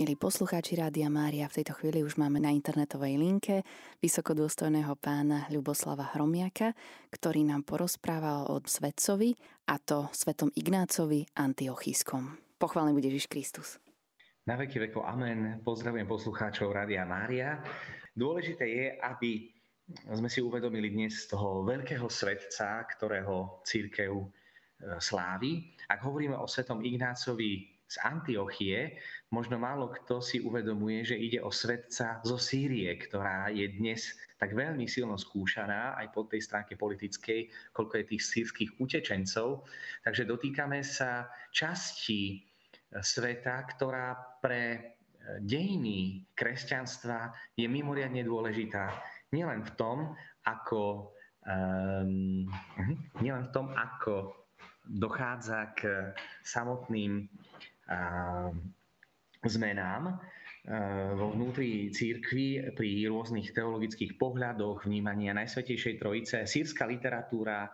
Milí poslucháči Rádia Mária, v tejto chvíli už máme na internetovej linke vysokodôstojného pána Ľuboslava Hromiaka, ktorý nám porozpráva o svetcovi, a to svetom Ignácovi Antiochískom. Pochválený bude Ježiš Kristus. Na veky veko amen. Pozdravujem poslucháčov Rádia Mária. Dôležité je, aby sme si uvedomili dnes toho veľkého svetca, ktorého církev e, slávi. Ak hovoríme o svetom Ignácovi z Antiochie, možno málo kto si uvedomuje, že ide o svetca zo Sýrie, ktorá je dnes tak veľmi silno skúšaná aj po tej stránke politickej, koľko je tých sírskych utečencov. Takže dotýkame sa časti e, sveta, ktorá pre e, dejiny kresťanstva je mimoriadne dôležitá. Nielen v tom, ako, um, nielen v tom, ako dochádza k samotným zmenám vo vnútri církvy pri rôznych teologických pohľadoch, vnímania Najsvetejšej Trojice. Sýrska literatúra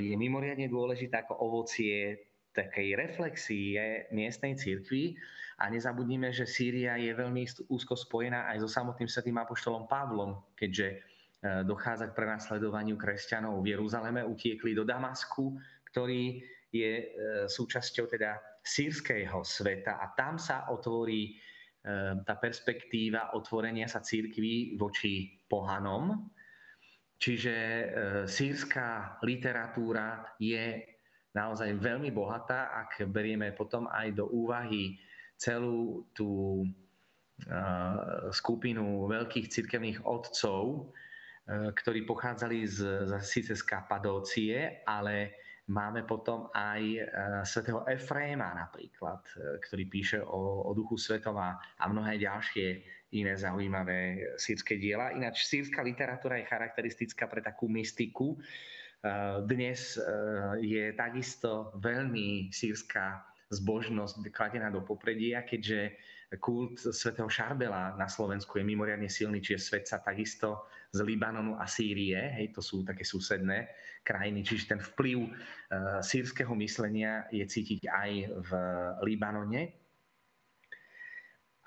je mimoriadne dôležitá ako ovocie takej reflexie miestnej církvy a nezabudnime, že Sýria je veľmi úzko spojená aj so samotným svetým apoštolom Pavlom, keďže dochádza k prenasledovaniu kresťanov v Jeruzaleme, utiekli do Damasku, ktorý je e, súčasťou teda sírskeho sveta a tam sa otvorí e, tá perspektíva otvorenia sa církví voči pohanom. Čiže e, sírska literatúra je naozaj veľmi bohatá, ak berieme potom aj do úvahy celú tú skupinu veľkých cirkevných otcov, ktorí pochádzali z, síce z Kapadócie, ale Máme potom aj e, svätého Efréma napríklad, e, ktorý píše o, o duchu svetom a, a mnohé ďalšie iné zaujímavé sírske diela. Ináč sírska literatúra je charakteristická pre takú mystiku. E, dnes je takisto veľmi sírska zbožnosť kladená do popredia, keďže kult svätého Šarbela na Slovensku je mimoriadne silný, čiže svet sa takisto z Libanonu a Sýrie, hej, to sú také susedné krajiny, čiže ten vplyv uh, sírskeho myslenia je cítiť aj v Libanone.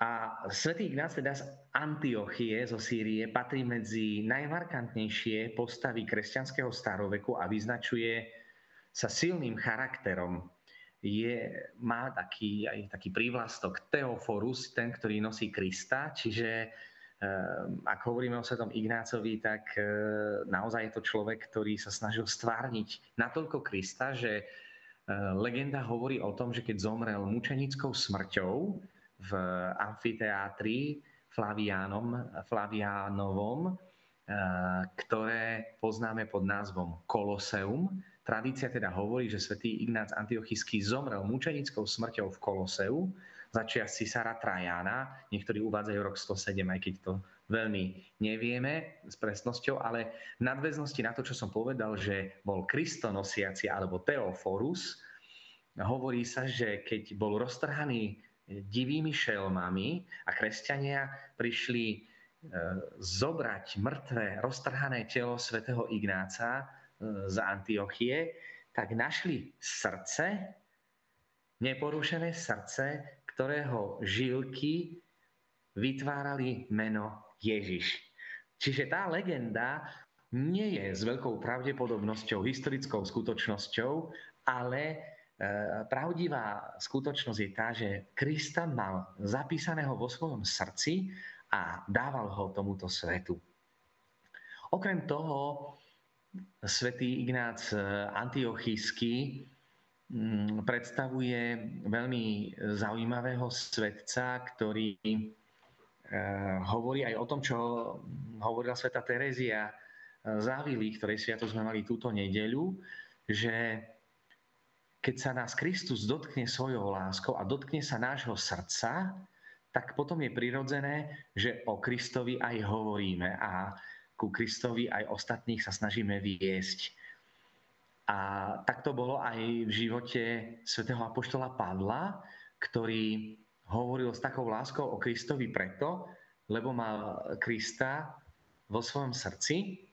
A svätý Ignác teda z Antiochie zo Sýrie patrí medzi najmarkantnejšie postavy kresťanského staroveku a vyznačuje sa silným charakterom je, má taký, aj taký prívlastok Teoforus, ten, ktorý nosí Krista, čiže ak hovoríme o svetom Ignácovi, tak e, naozaj je to človek, ktorý sa snažil stvárniť natoľko Krista, že e, legenda hovorí o tom, že keď zomrel mučenickou smrťou v amfiteátri Flaviánom, Flaviánovom, e, ktoré poznáme pod názvom Koloseum, Tradícia teda hovorí, že svätý Ignác Antiochísky zomrel mučenickou smrťou v Koloseu začia cisára Trajana. Niektorí uvádzajú rok 107, aj keď to veľmi nevieme s presnosťou, ale v nadväznosti na to, čo som povedal, že bol kristonosiaci alebo Teoforus, hovorí sa, že keď bol roztrhaný divými šelmami a kresťania prišli e, zobrať mŕtve, roztrhané telo svätého Ignáca, z Antiochie, tak našli srdce, neporušené srdce, ktorého žilky vytvárali meno Ježiš. Čiže tá legenda nie je s veľkou pravdepodobnosťou historickou skutočnosťou, ale e, pravdivá skutočnosť je tá, že Krista mal zapísaného vo svojom srdci a dával ho tomuto svetu. Okrem toho, svätý Ignác eh, Antiochísky predstavuje veľmi zaujímavého svetca, ktorý eh, hovorí aj o tom, čo hovorila sveta Terézia Závily, ktorej sviatok sme mali túto nedeľu, že keď sa nás Kristus dotkne svojou láskou a dotkne sa nášho srdca, tak potom je prirodzené, že o Kristovi aj hovoríme. A ku Kristovi aj ostatných sa snažíme viesť. A tak to bolo aj v živote svätého Apoštola Pavla, ktorý hovoril s takou láskou o Kristovi preto, lebo mal Krista vo svojom srdci.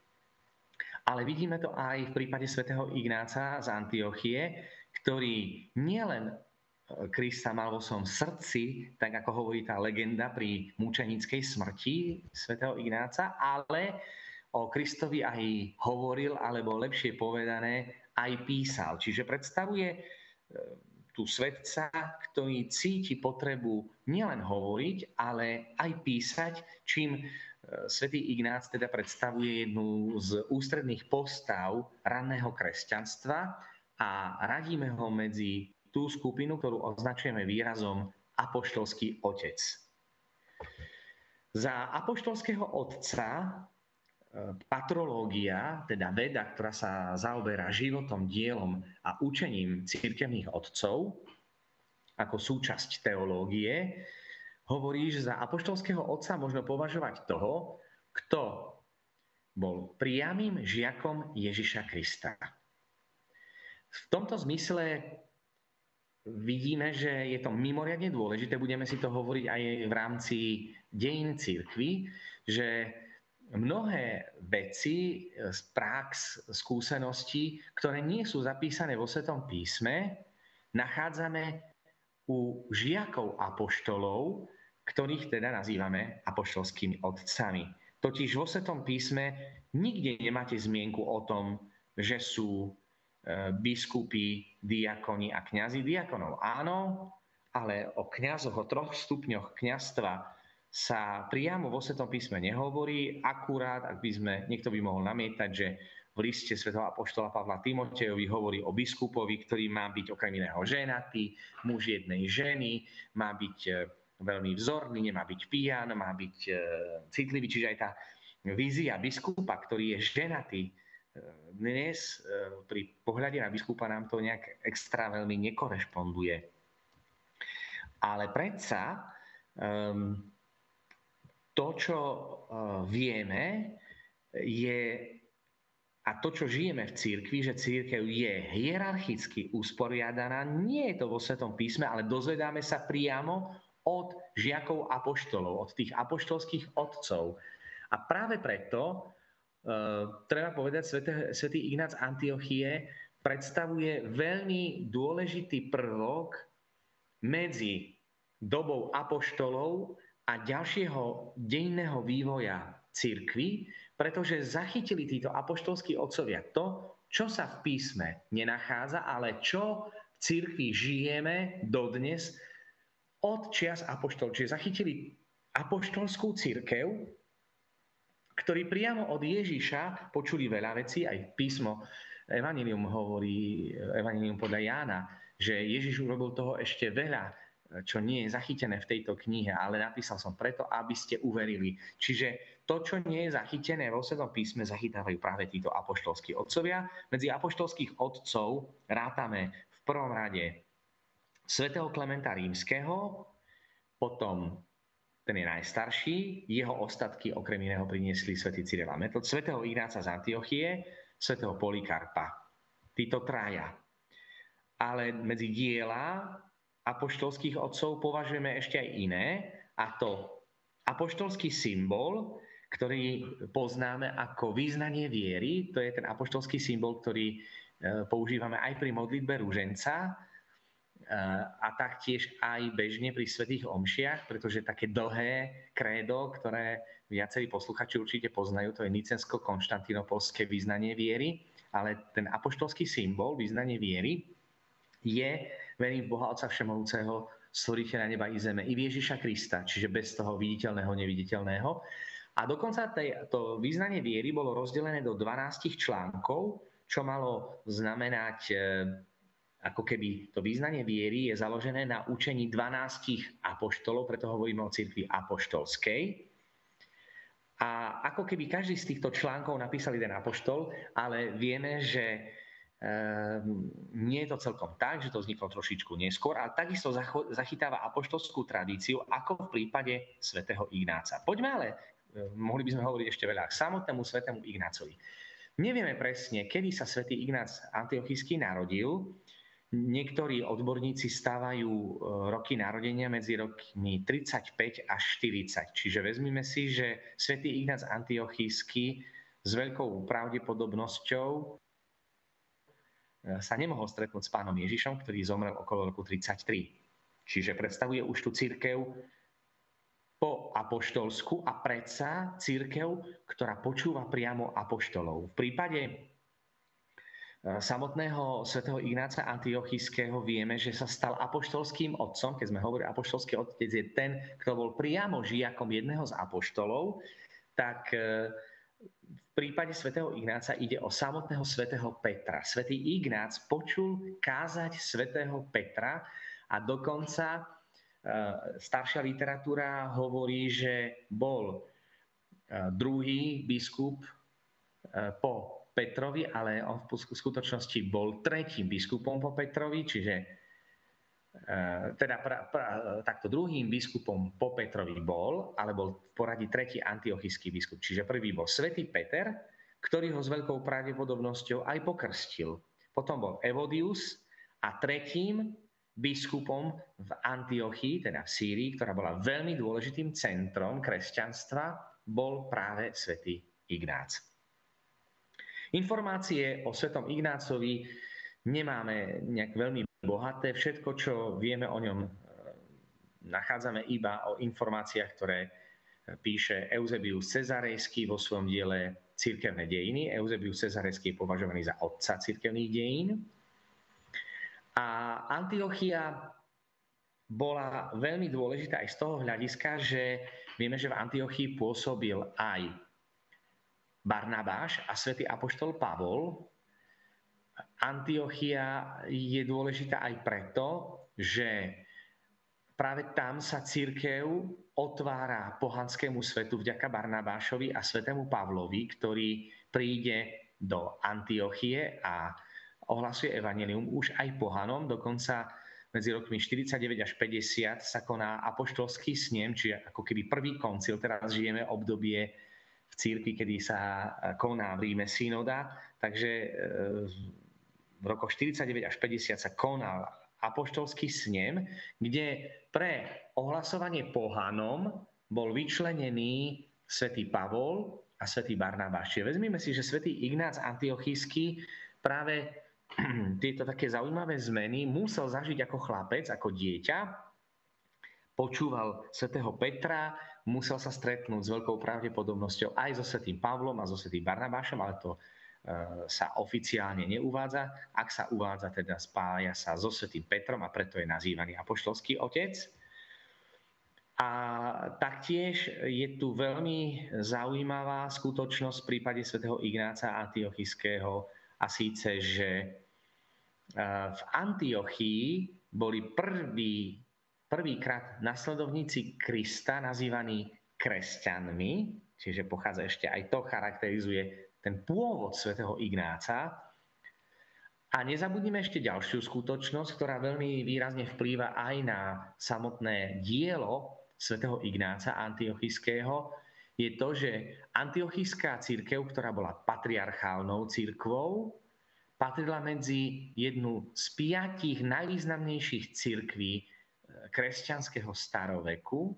Ale vidíme to aj v prípade svätého Ignáca z Antiochie, ktorý nielen Krista mal vo svojom srdci, tak ako hovorí tá legenda pri mučenickej smrti svätého Ignáca, ale o Kristovi aj hovoril, alebo lepšie povedané, aj písal. Čiže predstavuje e, tu svetca, ktorý cíti potrebu nielen hovoriť, ale aj písať, čím e, svätý Ignác teda predstavuje jednu z ústredných postav ranného kresťanstva a radíme ho medzi tú skupinu, ktorú označujeme výrazom apoštolský otec. Za apoštolského otca patrológia, teda veda, ktorá sa zaoberá životom, dielom a učením církevných otcov, ako súčasť teológie, hovorí, že za apoštolského otca možno považovať toho, kto bol priamým žiakom Ježiša Krista. V tomto zmysle vidíme, že je to mimoriadne dôležité, budeme si to hovoriť aj v rámci dejín církvy, že mnohé veci z prax, skúseností, ktoré nie sú zapísané vo Svetom písme, nachádzame u žiakov apoštolov, ktorých teda nazývame apoštolskými otcami. Totiž vo Svetom písme nikde nemáte zmienku o tom, že sú E, biskupy, diakoni a kňazi diakonov. Áno, ale o kňazoch, o troch stupňoch kňastva sa priamo vo Svetom písme nehovorí. Akurát, ak by sme, niekto by mohol namietať, že v liste svätého apoštola Pavla Timotejovi hovorí o biskupovi, ktorý má byť okrem iného ženatý, muž jednej ženy, má byť e, veľmi vzorný, nemá byť pijan, má byť e, citlivý. Čiže aj tá vízia biskupa, ktorý je ženatý, dnes e, pri pohľade na biskupa nám to nejak extra veľmi nekorešponduje. Ale predsa um, to, čo uh, vieme, je a to, čo žijeme v církvi, že církev je hierarchicky usporiadaná, nie je to vo Svetom písme, ale dozvedáme sa priamo od žiakov apoštolov, od tých apoštolských otcov. A práve preto Uh, treba povedať, svätý, svätý Ignác Antiochie predstavuje veľmi dôležitý prvok medzi dobou apoštolov a ďalšieho dejného vývoja cirkvy, pretože zachytili títo apoštolskí otcovia to, čo sa v písme nenachádza, ale čo v cirkvi žijeme dodnes od čias apoštolov. Čiže zachytili apoštolskú církev, ktorí priamo od Ježiša počuli veľa vecí, aj písmo Evangelium hovorí, Evangelium podľa Jána, že Ježiš urobil toho ešte veľa, čo nie je zachytené v tejto knihe, ale napísal som preto, aby ste uverili. Čiže to, čo nie je zachytené vo Svetom písme, zachytávajú práve títo apoštolskí otcovia. Medzi apoštolských otcov rátame v prvom rade svätého Klementa Rímskeho, potom ten je najstarší, jeho ostatky okrem iného priniesli svätý Cyril a Metod, svätého Ignáca z Antiochie, svätého Polikarpa. Títo traja. Ale medzi diela apoštolských otcov považujeme ešte aj iné, a to apoštolský symbol, ktorý poznáme ako význanie viery, to je ten apoštolský symbol, ktorý e, používame aj pri modlitbe rúženca, a taktiež aj bežne pri svetých omšiach, pretože také dlhé krédo, ktoré viacerí posluchači určite poznajú, to je nicensko-konštantinopolské význanie viery, ale ten apoštolský symbol, význanie viery, je verím v Boha Otca Všemovúceho, stvoriteľa neba i zeme, i v Ježiša Krista, čiže bez toho viditeľného, neviditeľného. A dokonca to význanie viery bolo rozdelené do 12 článkov, čo malo znamenať e, ako keby to význanie viery je založené na učení 12 apoštolov, preto hovoríme o cirkvi apoštolskej. A ako keby každý z týchto článkov napísal jeden apoštol, ale vieme, že nie je to celkom tak, že to vzniklo trošičku neskôr, ale takisto zachytáva apoštolskú tradíciu, ako v prípade svätého Ignáca. Poďme ale, e, mohli by sme hovoriť ešte veľa, k samotnému svätému Ignácovi. Nevieme presne, kedy sa svätý Ignác Antiochísky narodil, Niektorí odborníci stávajú e, roky narodenia medzi rokmi 35 až 40. Čiže vezmime si, že svätý Ignác Antiochísky s veľkou pravdepodobnosťou sa nemohol stretnúť s pánom Ježišom, ktorý zomrel okolo roku 33. Čiže predstavuje už tú církev po apoštolsku a predsa církev, ktorá počúva priamo apoštolov. V prípade e, samotného svätého Ignáca Antiochiského vieme, že sa stal apoštolským otcom. Keď sme hovorili, apoštolský otec je ten, kto bol priamo žiakom jedného z apoštolov, tak e, v prípade svätého Ignáca ide o samotného svätého Petra. Svätý Ignác počul kázať svätého Petra a dokonca Eh, staršia literatúra hovorí, že bol eh, druhý biskup eh, po Petrovi, ale on v skutočnosti bol tretím biskupom po Petrovi, čiže teda pra, pra, takto druhým biskupom po Petrovi bol, ale bol v poradí tretí antiochický biskup. Čiže prvý bol svätý Peter, ktorý ho s veľkou pravdepodobnosťou aj pokrstil. Potom bol Evodius a tretím biskupom v Antiochii, teda v Sýrii, ktorá bola veľmi dôležitým centrom kresťanstva, bol práve svätý Ignác. Informácie o svetom Ignácovi nemáme nejak veľmi bohaté. Všetko, čo vieme o ňom, e, nachádzame iba o informáciách, ktoré píše Eusebius Cezarejský vo svojom diele Cirkevné dejiny. Eusebius Cezarejský je považovaný za otca cirkevných dejín. A Antiochia bola veľmi dôležitá aj z toho hľadiska, že vieme, že v Antiochii pôsobil aj Barnabáš a svätý apoštol Pavol. Antiochia je dôležitá aj preto, že práve tam sa církev otvára pohanskému svetu vďaka Barnabášovi a svetému Pavlovi, ktorý príde do Antiochie a ohlasuje evanelium už aj pohanom, dokonca medzi rokmi 49 až 50 sa koná apoštolský snem, čiže ako keby prvý koncil, teraz žijeme obdobie v církvi, kedy sa koná v Ríme synoda, takže e, v rokoch 49 až 50 sa konal apoštolský snem, kde pre ohlasovanie pohanom bol vyčlenený svätý Pavol a svätý Barnabáš. Čiže vezmime si, že svätý Ignác Antiochísky práve tieto také zaujímavé zmeny musel zažiť ako chlapec, ako dieťa. Počúval svätého Petra, musel sa stretnúť s veľkou pravdepodobnosťou aj so svätým Pavlom a so svätým Barnabášom, ale to sa oficiálne neuvádza. Ak sa uvádza, teda spája sa so svätým Petrom a preto je nazývaný apoštolský otec. A taktiež je tu veľmi zaujímavá skutočnosť v prípade svätého Ignáca Antiochiského, a síce, že v Antiochii boli prvý, prvýkrát nasledovníci Krista nazývaní kresťanmi, čiže pochádza ešte aj to, charakterizuje ten pôvod svätého Ignáca. A nezabudnime ešte ďalšiu skutočnosť, ktorá veľmi výrazne vplýva aj na samotné dielo svätého Ignáca Antiochiského, je to, že antiochická církev, ktorá bola patriarchálnou církvou, patrila medzi jednu z piatich najvýznamnejších církví e, kresťanského staroveku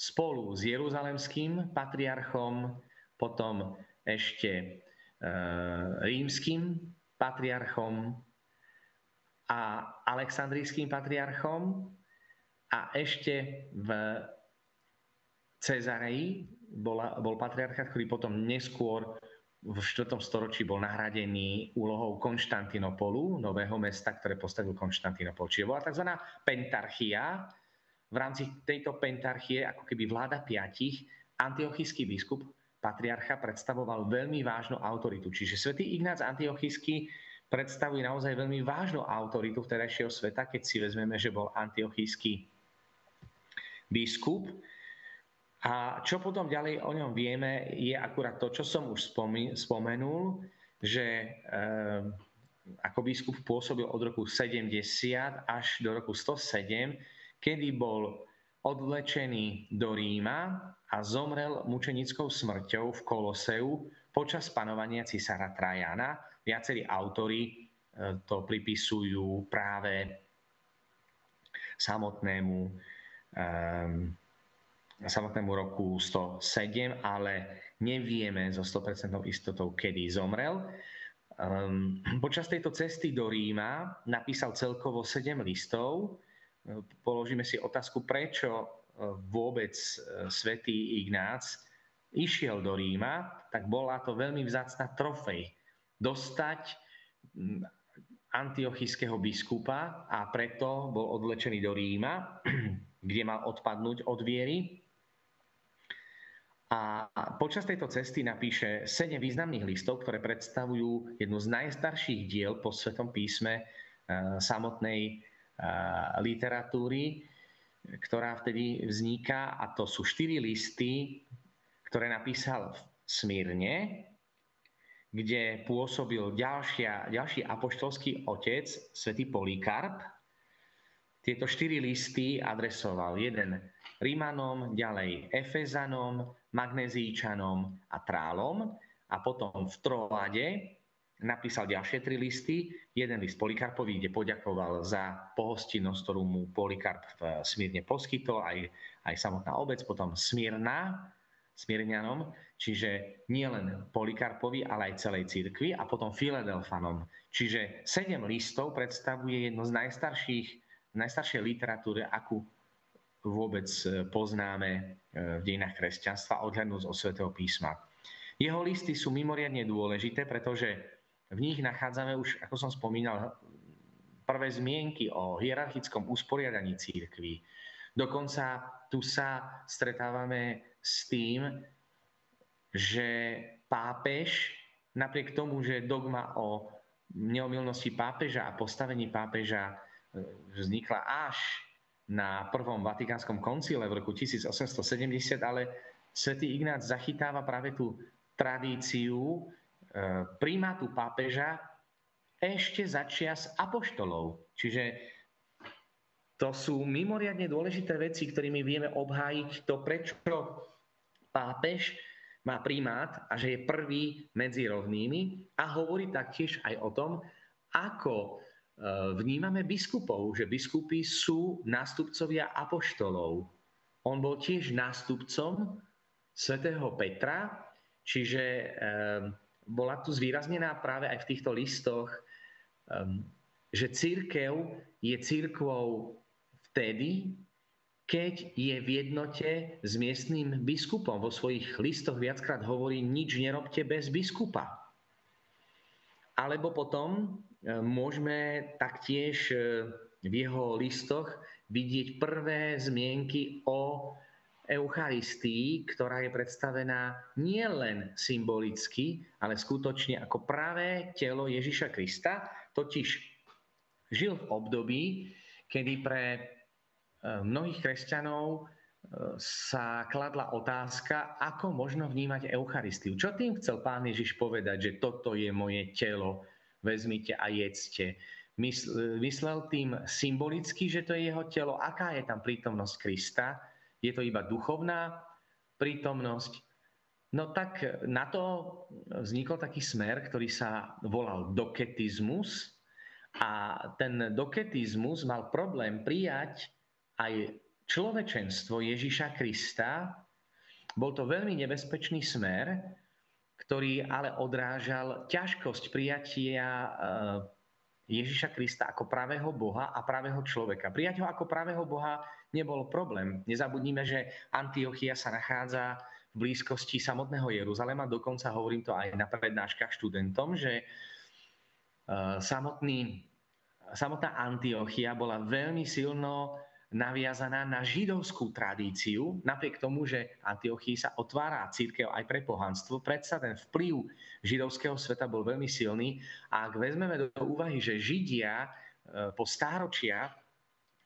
spolu s Jeruzalemským patriarchom, potom ešte e, rímským patriarchom a aleksandrijským patriarchom a ešte v Cezareji bola, bol patriarchát, ktorý potom neskôr v 4. storočí bol nahradený úlohou Konštantinopolu, nového mesta, ktoré postavil Konštantinopol. Čiže bola tzv. pentarchia. V rámci tejto pentarchie, ako keby vláda piatich, antiochický biskup, patriarcha, predstavoval veľmi vážnu autoritu. Čiže svätý Ignác Antiochísky predstavuje naozaj veľmi vážnu autoritu vtedajšieho sveta, keď si vezmeme, že bol antiochísky biskup. A čo potom ďalej o ňom vieme, je akurát to, čo som už spomenul, že e, ako biskup pôsobil od roku 70 až do roku 107, kedy bol odvlečený do Ríma a zomrel mučenickou smrťou v Koloseu počas panovania cisára Trajana. Viacerí autory e, to pripisujú práve samotnému um, samotnému roku 107, ale nevieme so 100% istotou, kedy zomrel. um, počas tejto cesty do Ríma napísal celkovo 7 listov. Položíme si otázku, prečo vôbec svätý Ignác išiel do Ríma, tak bola to veľmi vzácna trofej. Dostať antiochijského biskupa a preto bol odlečený do Ríma, kde mal odpadnúť od viery. A počas tejto cesty napíše sedem významných listov, ktoré predstavujú jednu z najstarších diel po Svetom písme e, samotnej e, literatúry, ktorá vtedy vzniká. A to sú štyri listy, ktoré napísal v Smírne, kde pôsobil ďalšia, ďalší apoštolský otec, svätý Polikarp. Tieto štyri listy adresoval jeden Rímanom, ďalej Efezanom, Magnezíčanom a Trálom a potom v Troade napísal ďalšie tri listy. Jeden list Polikarpovi, kde poďakoval za pohostinnosť, ktorú mu Polikarp Smírne poskytol, aj, aj samotná obec, potom Smírna, Smírňanom, čiže nie len Polikarpovi, ale aj celej cirkvi a potom Filadelfanom. Čiže sedem listov predstavuje jedno z najstarších, najstaršej literatúry, akú vôbec e, poznáme e, v dejinách kresťanstva, odhľadnúť od svätého písma. Jeho listy sú mimoriadne dôležité, pretože v nich nachádzame už, ako som spomínal, prvé zmienky o hierarchickom usporiadaní církvy. Dokonca tu sa stretávame s tým, že pápež, napriek tomu, že dogma o neomilnosti pápeža a postavení pápeža e, vznikla až na prvom vatikánskom koncile v roku 1870, ale svätý Ignác zachytáva práve tú tradíciu primátu pápeža ešte za čias apoštolov. Čiže to sú mimoriadne dôležité veci, ktorými vieme obhájiť to, prečo pápež má primát a že je prvý medzi rovnými a hovorí taktiež aj o tom, ako e, vnímame biskupov, že biskupy sú nástupcovia apoštolov. On bol tiež nástupcom svätého Petra, čiže e, bola tu zvýraznená práve aj v týchto listoch, e, že církev je církvou vtedy, keď je v jednote s miestnym biskupom. Vo svojich listoch viackrát hovorí, nič nerobte bez biskupa. Alebo potom e, môžeme taktiež e, v jeho listoch vidieť prvé zmienky o Eucharistii, ktorá je predstavená nielen symbolicky, ale skutočne ako pravé telo Ježiša Krista, totiž žil v období, kedy pre Eh, mnohých kresťanov eh, sa kladla otázka, ako možno vnímať Eucharistiu. Čo tým chcel pán Ježiš povedať, že toto je moje telo, vezmite a jedzte. Myslel tým symbolicky, že to je jeho telo. Aká je tam prítomnosť Krista? Je to iba duchovná prítomnosť? No tak na to vznikol taký smer, ktorý sa volal doketizmus. A ten doketizmus mal problém prijať aj človečenstvo Ježiša Krista, bol to veľmi nebezpečný smer, ktorý ale odrážal ťažkosť prijatia eh, Ježiša Krista ako pravého Boha a pravého človeka. Prijať ho ako pravého Boha nebol problém. Nezabudnime, že Antiochia sa nachádza v blízkosti samotného Jeruzalema. Dokonca hovorím to aj na prednáškach študentom, že eh, samotný, samotná Antiochia bola veľmi silno naviazaná na židovskú tradíciu, napriek tomu, že Antiochii sa otvára církev aj pre pohanstvo, predsa ten vplyv židovského sveta bol veľmi silný a ak vezmeme do úvahy, že Židia e, po stáročia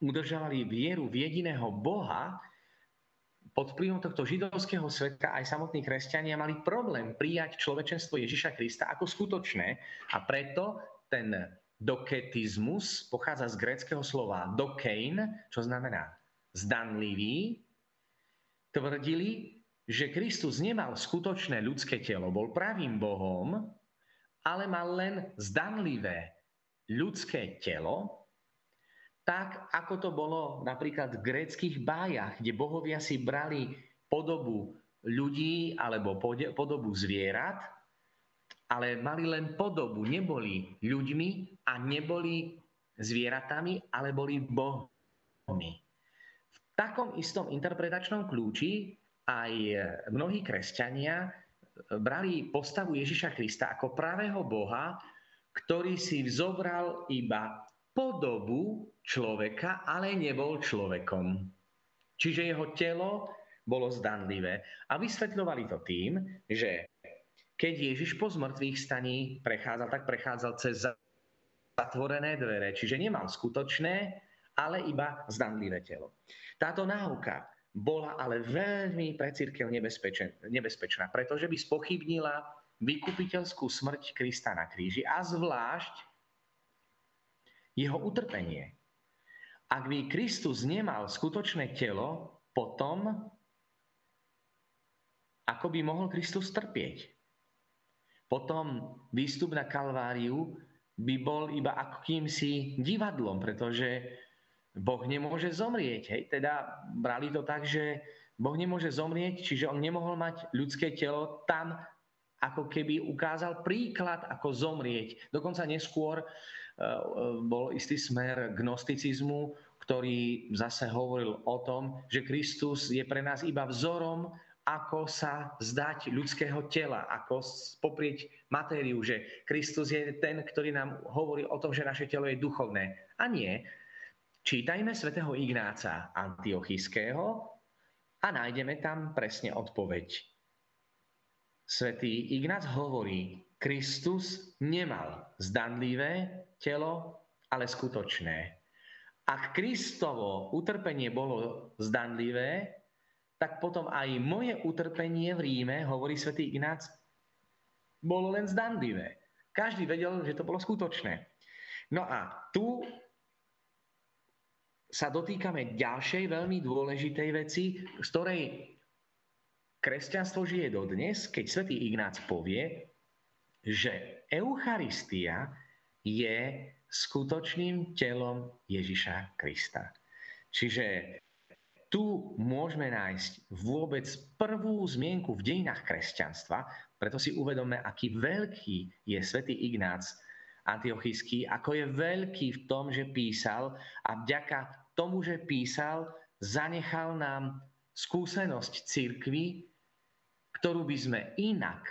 udržovali vieru v jediného Boha, pod vplyvom tohto židovského sveta aj samotní kresťania mali problém prijať človečenstvo Ježiša Krista ako skutočné a preto ten Doketizmus pochádza z gréckého slova dokein, čo znamená zdanlivý. Tvrdili, že Kristus nemal skutočné ľudské telo, bol pravým Bohom, ale mal len zdanlivé ľudské telo, tak ako to bolo napríklad v gréckých bájach, kde bohovia si brali podobu ľudí alebo podobu zvierat ale mali len podobu, neboli ľuďmi a neboli zvieratami, ale boli bohmi. V takom istom interpretačnom kľúči aj mnohí kresťania brali postavu Ježiša Krista ako pravého Boha, ktorý si vzobral iba podobu človeka, ale nebol človekom. Čiže jeho telo bolo zdanlivé. A vysvetľovali to tým, že keď Ježiš po zmrtvých staní prechádzal, tak prechádzal cez zatvorené dvere, čiže nemal skutočné, ale iba zdanlivé telo. Táto náuka bola ale veľmi pre církev nebezpečná, pretože by spochybnila vykupiteľskú smrť Krista na kríži a zvlášť jeho utrpenie. Ak by Kristus nemal skutočné telo, potom ako by mohol Kristus trpieť? Potom výstup na Kalváriu by bol iba akýmsi divadlom, pretože Boh nemôže zomrieť. Hej? Teda brali to tak, že Boh nemôže zomrieť, čiže on nemohol mať ľudské telo tam, ako keby ukázal príklad, ako zomrieť. Dokonca neskôr bol istý smer gnosticizmu, ktorý zase hovoril o tom, že Kristus je pre nás iba vzorom, ako sa zdať ľudského tela, ako poprieť matériu, že Kristus je ten, ktorý nám hovorí o tom, že naše telo je duchovné. A nie. Čítajme svätého Ignáca Antiochiského a nájdeme tam presne odpoveď. Svetý Ignác hovorí, Kristus nemal zdanlivé telo, ale skutočné. Ak Kristovo utrpenie bolo zdanlivé, tak potom aj moje utrpenie v Ríme, hovorí svätý Ignác, bolo len zdanlivé. Každý vedel, že to bolo skutočné. No a tu sa dotýkame ďalšej veľmi dôležitej veci, z ktorej kresťanstvo žije dodnes, keď svätý Ignác povie, že Eucharistia je skutočným telom Ježiša Krista. Čiže tu môžeme nájsť vôbec prvú zmienku v dejinách kresťanstva, preto si uvedome, aký veľký je svätý Ignác Antiochísky, ako je veľký v tom, že písal a vďaka tomu, že písal, zanechal nám skúsenosť cirkvy, ktorú by sme inak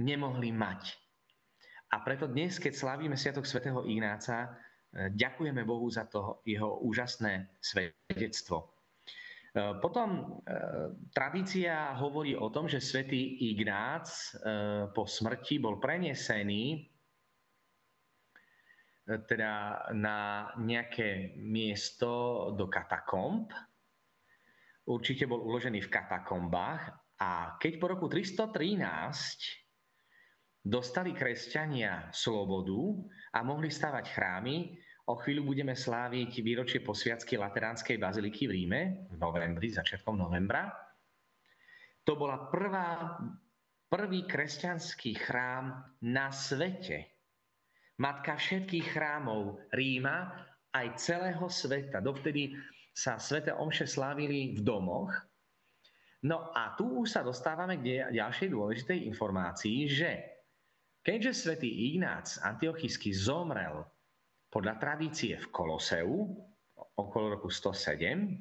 nemohli mať. A preto dnes, keď slavíme Sviatok svätého Ignáca, e, ďakujeme Bohu za to jeho úžasné svedectvo. E, potom e, tradícia hovorí o tom, že svätý Ignác po smrti bol prenesený teda na nejaké miesto do katakomb. Určite bol uložený v katakombách a keď po roku 313 dostali kresťania slobodu a mohli stavať chrámy. O chvíľu budeme sláviť výročie posviacky Lateránskej baziliky v Ríme v novembri, začiatkom novembra. To bola prvá, prvý kresťanský chrám na svete. Matka všetkých chrámov Ríma aj celého sveta. Dovtedy sa svete omše slávili v domoch. No a tu už sa dostávame k ďalšej dôležitej informácii, že Keďže svätý Ignác Antiochísky zomrel podľa tradície v Koloseu okolo roku 107,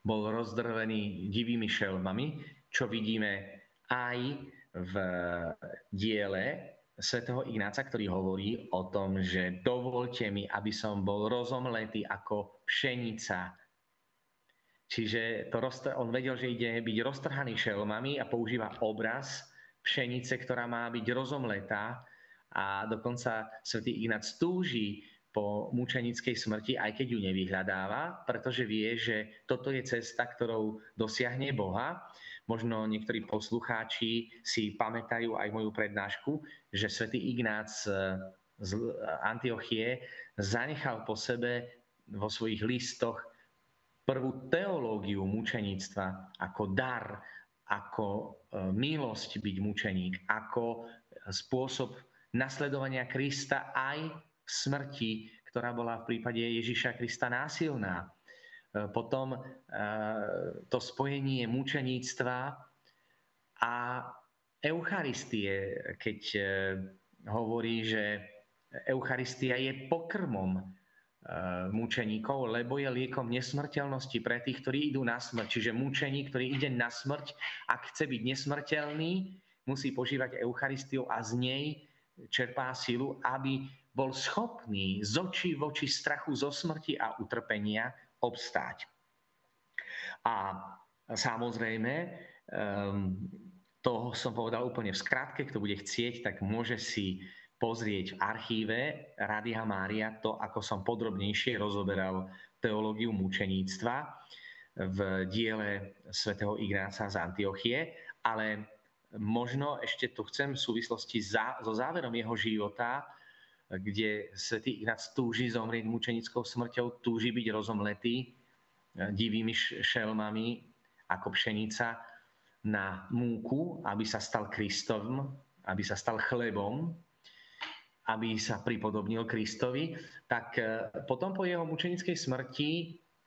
bol rozdrvený divými šelmami, čo vidíme aj v diele svätého Ignáca, ktorý hovorí o tom, že dovolte mi, aby som bol rozomletý ako pšenica. Čiže to, on vedel, že ide byť roztrhaný šelmami a používa obraz pšenice, ktorá má byť rozomletá a dokonca svätý Ignác túži po mučenickej smrti, aj keď ju nevyhľadáva, pretože vie, že toto je cesta, ktorou dosiahne Boha. Možno niektorí poslucháči si pamätajú aj moju prednášku, že svätý Ignác z Antiochie zanechal po sebe vo svojich listoch prvú teológiu mučeníctva ako dar ako e, milosť byť mučeník, ako spôsob nasledovania Krista aj v smrti, ktorá bola v prípade Ježiša Krista násilná. E, potom e, to spojenie mučeníctva a Eucharistie, keď e, hovorí, že Eucharistia je pokrmom e, mučeníkov, lebo je liekom nesmrteľnosti pre tých, ktorí idú na smrť. Čiže mučeník, ktorý ide na smrť, ak chce byť nesmrteľný, musí požívať Eucharistiu a z nej čerpá silu, aby bol schopný z očí v oči strachu zo smrti a utrpenia obstáť. A samozrejme, um, toho som povedal úplne v skratke, kto bude chcieť, tak môže si pozrieť v archíve Radia Mária to, ako som podrobnejšie rozoberal teológiu mučeníctva v diele svätého Ignáca z Antiochie, ale možno ešte tu chcem v súvislosti za, so záverom jeho života, kde svätý Ignác túži zomrieť mučenickou smrťou, túži byť rozomletý e, divými šelmami ako pšenica na múku, aby sa stal Kristom, aby sa stal chlebom, aby sa pripodobnil Kristovi, tak e, potom po jeho mučenickej smrti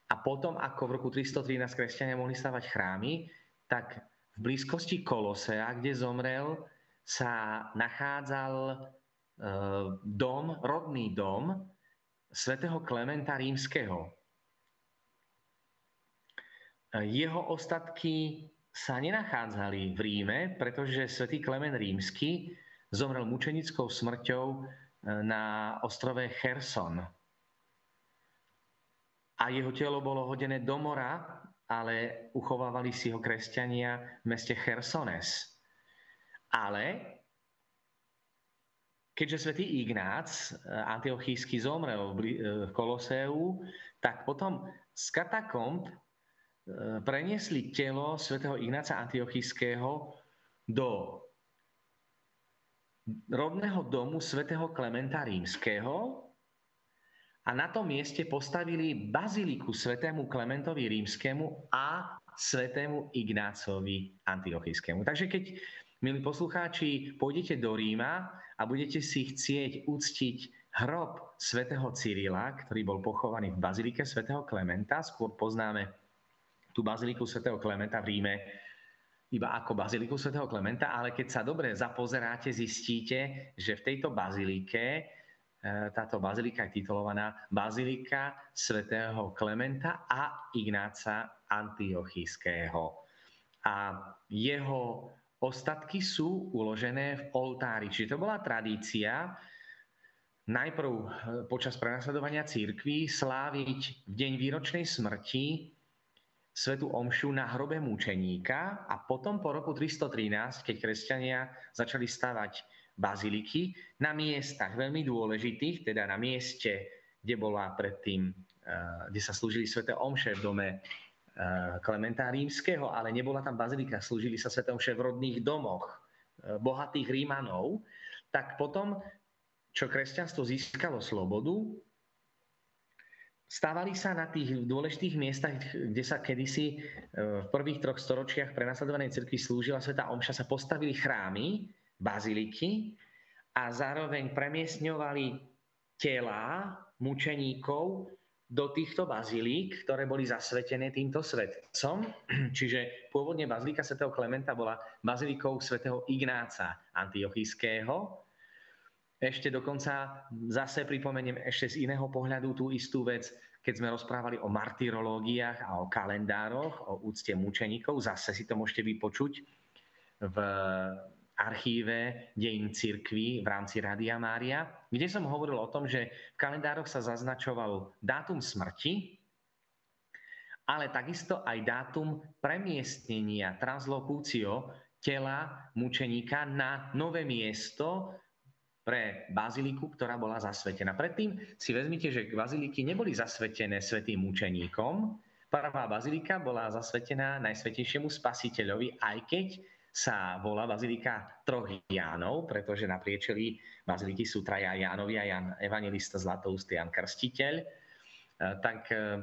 a potom, ako v roku 313 kresťania mohli stavať chrámy, tak v blízkosti Kolosea, kde zomrel, sa nachádzal e, dom, rodný dom svätého Klementa Rímskeho. E, jeho ostatky sa nenachádzali v Ríme, pretože svätý Klement Rímsky zomrel mučenickou smrťou e, na ostrove Cherson. A jeho telo bolo hodené do mora ale uchovávali si ho kresťania v meste Chersones. Ale keďže svätý Ignác eh, antiochísky zomrel v Koloseu, tak potom z katakomb preniesli telo svätého Ignáca antiochískeho do rodného domu svätého Klementa Rímskeho, a na tom mieste postavili baziliku svetému Klementovi rímskému a svetému Ignácovi antiochijskému. Takže keď, milí poslucháči, pôjdete do Ríma a budete si chcieť uctiť hrob svätého Cyrila, ktorý bol pochovaný v bazilike svätého Klementa, skôr poznáme tú baziliku svätého Klementa v Ríme iba ako baziliku svätého Klementa, ale keď sa dobre zapozeráte, zistíte, že v tejto bazilike E, táto bazilika je titulovaná Bazilika svätého Klementa a Ignáca Antiochijského. A jeho ostatky sú uložené v oltári. Čiže to bola tradícia najprv e, počas prenasledovania církvy sláviť v deň výročnej smrti svetu omšu na hrobe mučeníka a potom po roku 313, keď kresťania začali stavať baziliky na miestach veľmi dôležitých, teda na mieste, kde bola predtým, eh, kde sa slúžili sveté omše v dome eh, Klementa Rímskeho, ale nebola tam bazilika, slúžili sa sveté omše v rodných domoch eh, bohatých Rímanov, tak potom, čo kresťanstvo získalo slobodu, Stávali sa na tých dôležitých miestach, kde sa kedysi v prvých troch storočiach prenasledovanej cirkvi slúžila Sveta Omša, sa postavili chrámy, baziliky a zároveň premiesňovali tela mučeníkov do týchto bazilík, ktoré boli zasvetené týmto svetcom. Čiže pôvodne bazilika svätého Klementa bola bazilikou svätého Ignáca Antiochijského. Ešte dokonca zase pripomeniem ešte z iného pohľadu tú istú vec, keď sme rozprávali o martyrológiách a o kalendároch, o úcte mučeníkov. Zase si to môžete vypočuť v archíve dejín cirkví v rámci Radia Mária, kde som hovoril o tom, že v kalendároch sa zaznačoval dátum smrti, ale takisto aj dátum premiestnenia, translokúcio tela mučeníka na nové miesto pre baziliku, ktorá bola zasvetená. Predtým si vezmite, že baziliky neboli zasvetené svetým mučeníkom. Prvá bazilika bola zasvetená Najsvetejšiemu spasiteľovi, aj keď sa volá Bazilika troch Jánov, pretože na priečeli baziliky sú traja Jánovi a Jan Evangelista Zlatoustý, Jan Krstiteľ. E, tak e,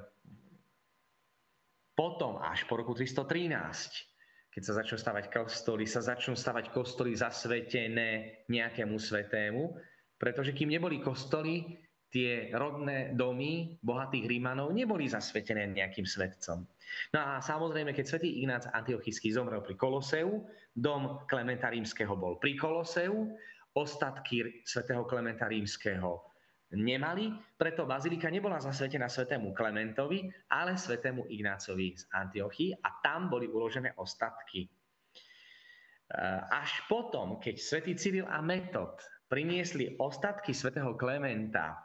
potom až po roku 313, keď sa začnú stavať kostoly, sa začnú stavať kostoly zasvetené nejakému svetému, pretože kým neboli kostoly, tie rodné domy bohatých Rímanov neboli zasvetené nejakým svetcom. No a samozrejme, keď svätý Ignác Antiochísky zomrel pri Koloseu, dom Klementa Rímskeho bol pri Koloseu, ostatky svätého Klementa Rímskeho nemali, preto bazilika nebola zasvetená svätému Klementovi, ale svätému Ignácovi z Antiochy a tam boli uložené ostatky. E, až potom, keď svätý Cyril a Metod priniesli ostatky svätého Klementa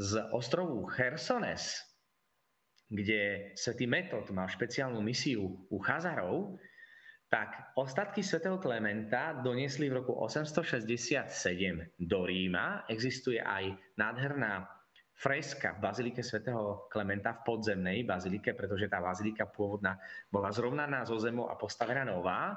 z ostrovu Chersones, kde svätý Metod mal špeciálnu misiu u Chazarov, tak ostatky svätého Klementa doniesli v roku 867 do Ríma. Existuje aj nádherná freska v bazilike svätého Klementa v podzemnej bazilike, pretože tá bazilika pôvodná bola zrovnaná zo zemou a postavená nová.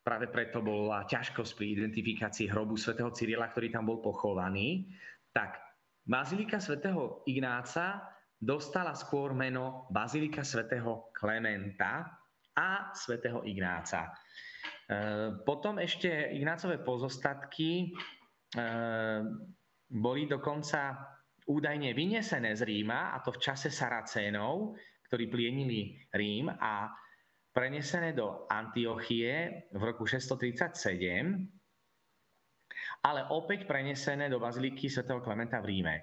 Práve preto bola ťažkosť pri identifikácii hrobu svätého Cyrila, ktorý tam bol pochovaný. Tak Bazilika svätého Ignáca dostala skôr meno Bazilika svätého Klementa a svätého Ignáca. E, potom ešte Ignácové pozostatky e, boli dokonca údajne vynesené z Ríma, a to v čase Saracénov, ktorí plienili Rím a prenesené do Antiochie v roku 637 ale opäť prenesené do baziliky svätého Klementa v Ríme.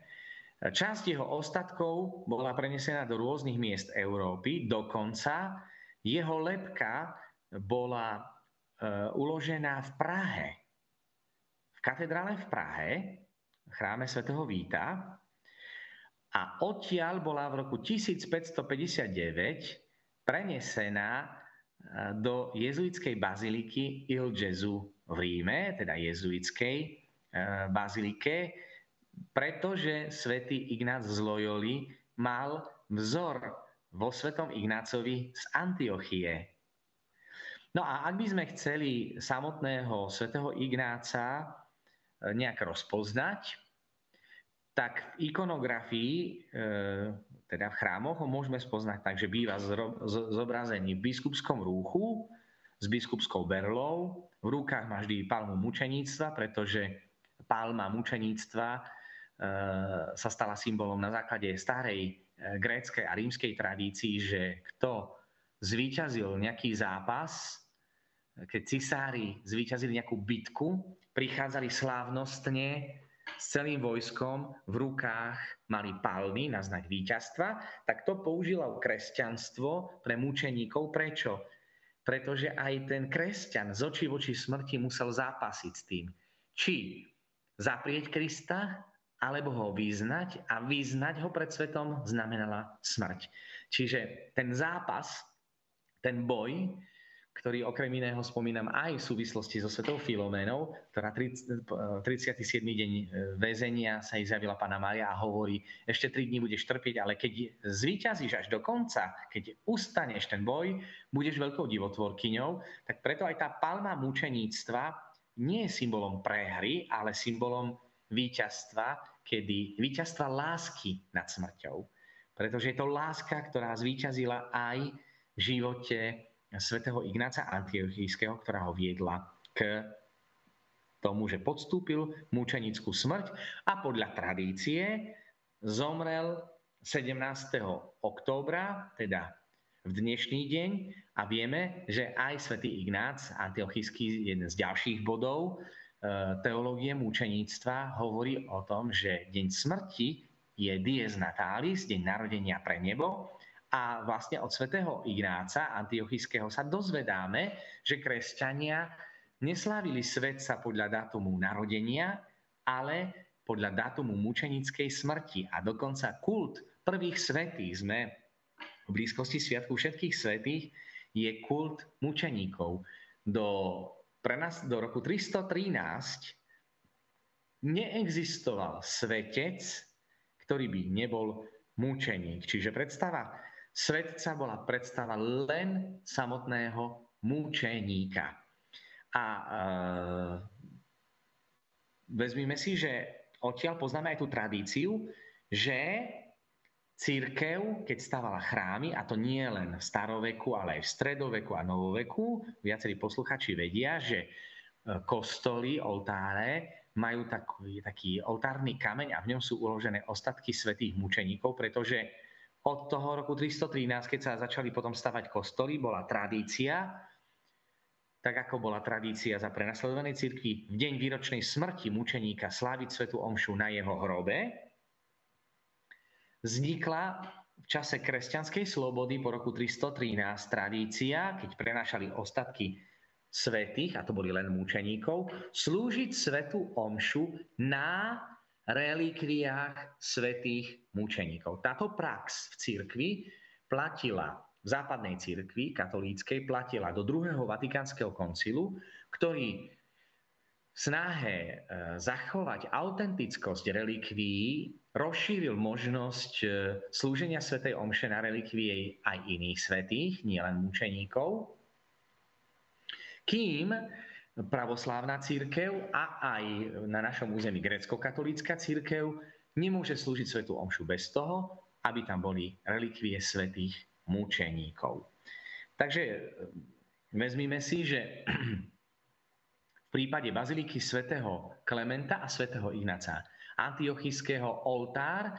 Časť jeho ostatkov bola prenesená do rôznych miest Európy, dokonca jeho lepka bola e, uložená v Prahe. V katedrále v Prahe, v chráme svätého Víta. A odtiaľ bola v roku 1559 prenesená e, do jezuitskej baziliky Il Gesù v Ríme, teda jezuitskej e, bazilike, pretože svätý Ignác z Loyoli mal vzor vo svetom Ignácovi z Antiochie. No a ak by sme chceli samotného svätého Ignáca e, nejak rozpoznať, tak v ikonografii, e, teda v chrámoch, ho môžeme spoznať tak, že býva zobrazený v biskupskom rúchu, s biskupskou berlou. V rukách má vždy palmu mučeníctva, pretože palma mučeníctva e, sa stala symbolom na základe starej gréckej a rímskej tradícii, že kto zvíťazil nejaký zápas, keď cisári zvíťazili nejakú bitku, prichádzali slávnostne s celým vojskom, v rukách mali palmy na znak víťazstva, tak to použilo kresťanstvo pre mučeníkov. Prečo? Pretože aj ten kresťan z očí voči smrti musel zápasiť s tým. Či zaprieť Krista, alebo ho vyznať a vyznať ho pred svetom znamenala smrť. Čiže ten zápas, ten boj ktorý okrem iného spomínam aj v súvislosti so svetou Filoménou, ktorá 37. deň e, väzenia sa jej zjavila Pana Mária a hovorí, ešte 3 dní budeš trpieť, ale keď zvíťazíš až do konca, keď ustaneš ten boj, budeš veľkou divotvorkyňou, tak preto aj tá palma mučeníctva nie je symbolom prehry, ale symbolom víťazstva, kedy víťazstva lásky nad smrťou. Pretože je to láska, ktorá zvíťazila aj v živote svätého Ignáca Antiochijského, ktorá ho viedla k tomu, že podstúpil mučenickú smrť a podľa tradície zomrel 17. októbra, teda v dnešný deň a vieme, že aj svätý Ignác Antiochijský, jeden z ďalších bodov teológie mučeníctva, hovorí o tom, že deň smrti je dies natalis, deň narodenia pre nebo a vlastne od svätého Ignáca Antiochického sa dozvedáme, že kresťania neslávili svetca podľa dátumu narodenia, ale podľa dátumu mučenickej smrti. A dokonca kult prvých svetých sme v blízkosti Sviatku všetkých svetých je kult mučeníkov. Do, pre nás do roku 313 neexistoval svetec, ktorý by nebol mučeník. Čiže predstava Svetca bola predstava len samotného múčeníka. A e, vezmime si, že odtiaľ poznáme aj tú tradíciu, že církev, keď stávala chrámy, a to nie len v staroveku, ale aj v stredoveku a novoveku, viacerí posluchači vedia, že e, kostoly, oltáre majú taký, taký oltárny kameň a v ňom sú uložené ostatky svetých mučeníkov, pretože od toho roku 313, keď sa začali potom stavať kostoly, bola tradícia, tak ako bola tradícia za prenasledovanej cirkvi, v deň výročnej smrti mučeníka sláviť svetu omšu na jeho hrobe, vznikla v čase kresťanskej slobody po roku 313 tradícia, keď prenášali ostatky svetých, a to boli len mučeníkov, slúžiť svetu omšu na relikviách svetých mučeníkov. Táto prax v cirkvi platila v západnej cirkvi katolíckej platila do druhého vatikánskeho koncilu, ktorý snahe e, zachovať autentickosť relikvií rozšíril možnosť e, slúženia svätej omše na relikvie aj iných svetých, nielen mučeníkov, kým pravoslávna církev a aj na našom území grécko-katolícka církev nemôže slúžiť svetu omšu bez toho, aby tam boli relikvie svetých mučeníkov. Takže e, vezmime si, že prípade baziliky svätého Klementa a svätého Ignaca antiochického oltár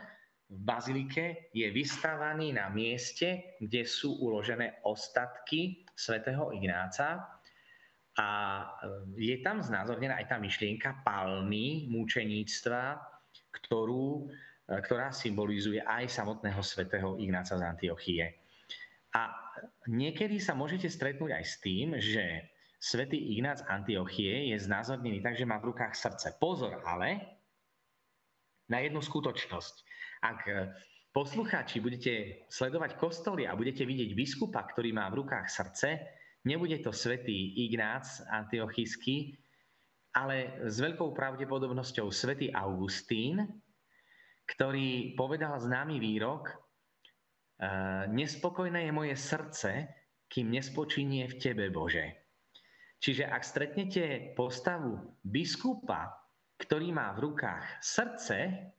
v bazilike je vystavaný na mieste, kde sú uložené ostatky svätého Ignáca a e, je tam znázornená aj tá myšlienka palmy mučeníctva, ktorú, e, ktorá symbolizuje aj samotného svätého Ignáca z Antiochie. A niekedy sa môžete stretnúť aj s tým, že svätý Ignác Antiochie je znázornený tak, že má v rukách srdce. Pozor ale na jednu skutočnosť. Ak e, poslucháči budete sledovať kostoly a budete vidieť biskupa, ktorý má v rukách srdce, Nebude to svätý Ignác Antiochísky, ale s veľkou pravdepodobnosťou svätý Augustín, ktorý povedal známy výrok Nespokojné je moje srdce, kým nespočinie v Tebe, Bože. Čiže ak stretnete postavu biskupa, ktorý má v rukách srdce,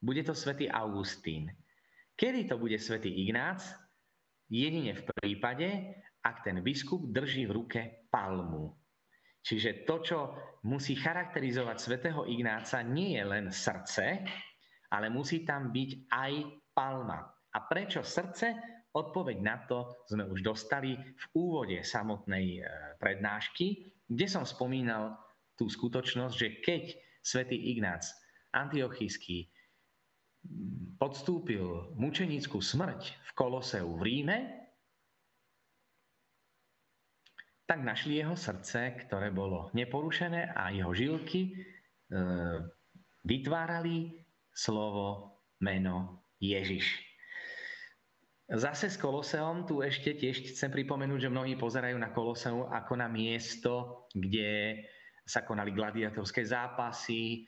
bude to svätý Augustín. Kedy to bude svätý Ignác? Jedine v prípade, ak ten biskup drží v ruke palmu. Čiže to, čo musí charakterizovať svätého Ignáca, nie je len srdce, ale musí tam byť aj palma. A prečo srdce? Odpoveď na to sme už dostali v úvode samotnej e, prednášky, kde som spomínal tú skutočnosť, že keď svätý Ignác Antiochísky podstúpil mučenickú smrť v Koloseu v Ríme, tak našli jeho srdce, ktoré bolo neporušené a jeho žilky e, vytvárali slovo, meno Ježiš. Zase s Koloseom tu ešte tiež chcem pripomenúť, že mnohí pozerajú na Koloseum ako na miesto, kde sa konali gladiatorské zápasy. E,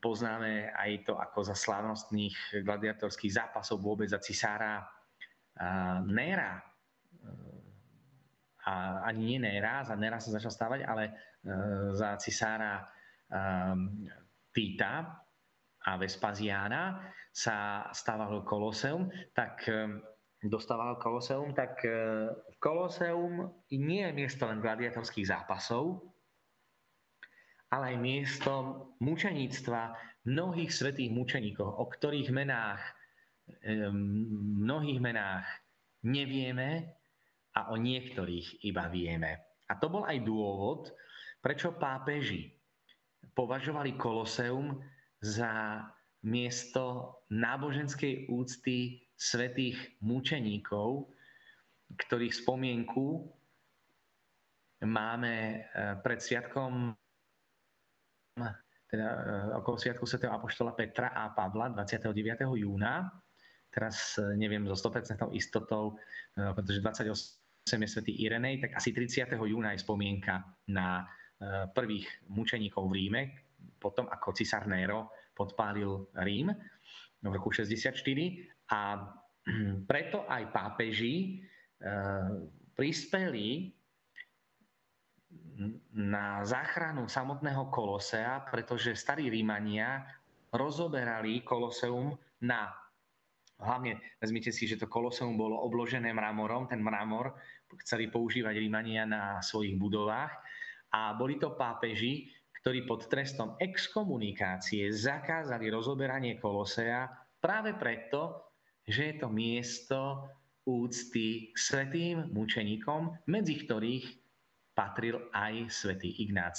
poznáme aj to ako za slávnostných gladiatorských zápasov vôbec za cisára Nera a ani nie Néra, za Néra sa začal stávať, ale e, za cisára Týta a Vespaziána sa stávalo Koloseum, tak um, dostávalo Koloseum, tak uh, Koloseum nie je miesto len gladiatorských zápasov, ale aj miesto mučeníctva mnohých svetých mučeníkov, o ktorých menách, mnohých menách nevieme, a o niektorých iba vieme. A to bol aj dôvod, prečo pápeži považovali Koloseum za miesto náboženskej úcty svetých mučeníkov, ktorých spomienku máme e, pred sviatkom teda e, okolo sviatku svätého Apoštola Petra a Pavla 29. júna. Teraz e, neviem so 100% istotou, pretože 28 je svätý Irenej, tak asi 30. júna je spomienka na prvých mučeníkov v Ríme, potom ako cisár Nero podpálil Rím v roku 64 a preto aj pápeži e, prispeli na záchranu samotného Kolosea, pretože starí Rímania rozoberali Koloseum na Hlavne vezmite si, že to koloseum bolo obložené mramorom. Ten mramor chceli používať Rímania na svojich budovách. A boli to pápeži, ktorí pod trestom exkomunikácie zakázali rozoberanie Kolosea práve preto, že je to miesto úcty k svetým mučeníkom, medzi ktorých patril aj svätý Ignác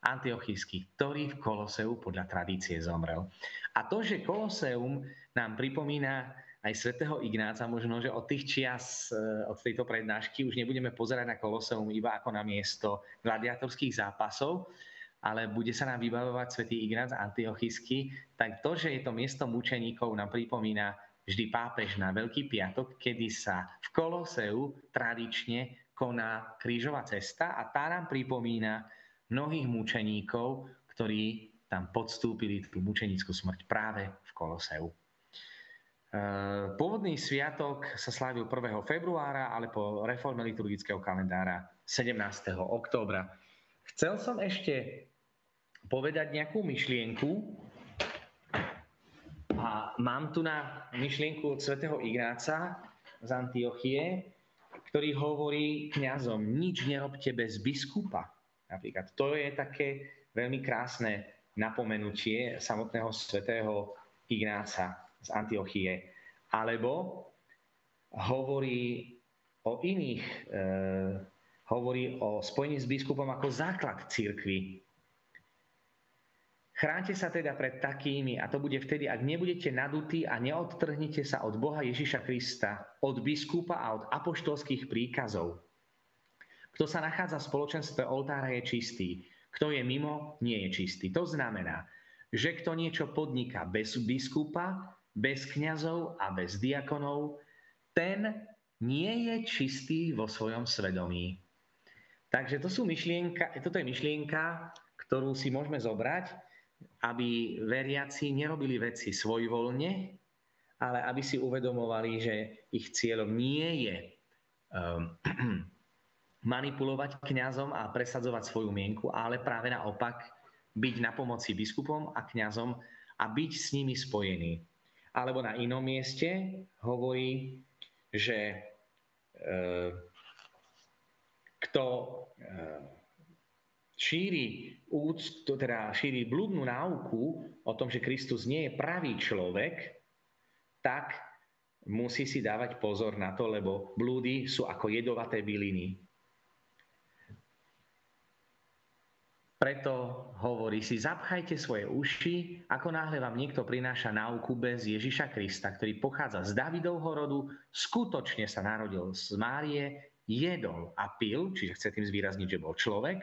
Antiochísky, ktorý v Koloseu podľa tradície zomrel. A to, že Koloseum nám pripomína aj svätého Ignáca, možno, že od tých čias, e, od tejto prednášky už nebudeme pozerať na Koloseum iba ako na miesto gladiatorských zápasov, ale bude sa nám vybavovať svätý Ignác Antiochísky, tak to, že je to miesto mučeníkov, nám pripomína vždy pápež na Veľký piatok, kedy sa v Koloseu tradične koná krížová cesta a tá nám pripomína mnohých mučeníkov, ktorí tam podstúpili tú mučenickú smrť práve v Koloseu. E, pôvodný sviatok sa slávil 1. februára, ale po reforme liturgického kalendára 17. októbra. Chcel som ešte povedať nejakú myšlienku. A mám tu na myšlienku od svätého Ignáca z Antiochie, ktorý hovorí kňazom, nič nerobte bez biskupa. Napríklad to je také veľmi krásne napomenutie samotného svätého Ignáca z Antiochie. Alebo hovorí o iných, e, hovorí o spojení s biskupom ako základ církvy. Chránte sa teda pred takými a to bude vtedy, ak nebudete nadutí a neodtrhnite sa od Boha Ježiša Krista, od biskupa a od apoštolských príkazov. Kto sa nachádza v spoločenstve oltára je čistý. Kto je mimo, nie je čistý. To znamená, že kto niečo podniká bez biskupa, bez kňazov a bez diakonov, ten nie je čistý vo svojom svedomí. Takže to sú myšlienka, toto je myšlienka, ktorú si môžeme zobrať aby veriaci nerobili veci svojvoľne, ale aby si uvedomovali, že ich cieľom nie je um, manipulovať kňazom a presadzovať svoju mienku, ale práve naopak byť na pomoci biskupom a kňazom a byť s nimi spojený. Alebo na inom mieste hovorí, že e, kto e, šíri, úctu, teda šíri blúdnu náuku o tom, že Kristus nie je pravý človek, tak musí si dávať pozor na to, lebo blúdy sú ako jedovaté byliny. Preto hovorí si, zapchajte svoje uši, ako náhle vám niekto prináša náuku bez Ježiša Krista, ktorý pochádza z Davidovho rodu, skutočne sa narodil z Márie, jedol a pil, čiže chce tým zvýrazniť, že bol človek,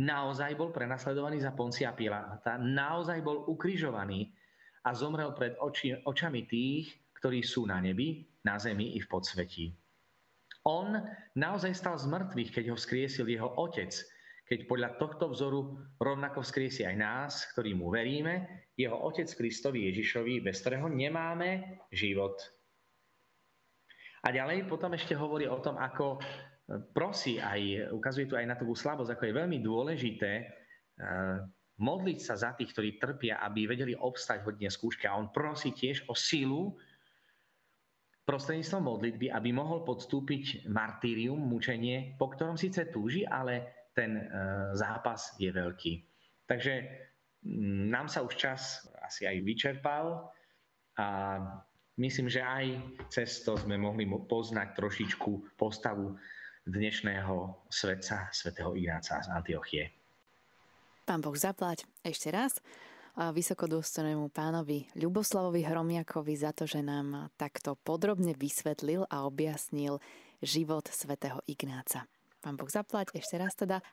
naozaj bol prenasledovaný za Poncia Piláta, naozaj bol ukrižovaný a zomrel pred oči, očami tých, ktorí sú na nebi, na zemi i v podsvetí. On naozaj stal z mŕtvych, keď ho vzkriesil jeho otec, keď podľa tohto vzoru rovnako vzkriesi aj nás, ktorí mu veríme, jeho otec Kristovi Ježišovi, bez ktorého nemáme život. A ďalej potom ešte hovorí o tom, ako prosí aj, ukazuje tu aj na tú slabosť, ako je veľmi dôležité eh, modliť sa za tých, ktorí trpia, aby vedeli obstať hodne skúške. A on prosí tiež o silu prostredníctvom modlitby, aby mohol podstúpiť martýrium, mučenie, po ktorom síce túži, ale ten eh, zápas je veľký. Takže mm, nám sa už čas asi aj vyčerpal a myslím, že aj cez to sme mohli poznať trošičku postavu dnešného svetca, svätého Ignáca z Antiochie. Pán Boh zaplať ešte raz vysokodôstojnému pánovi Ľuboslavovi Hromiakovi za to, že nám takto podrobne vysvetlil a objasnil život svätého Ignáca. Pán Boh zaplať ešte raz teda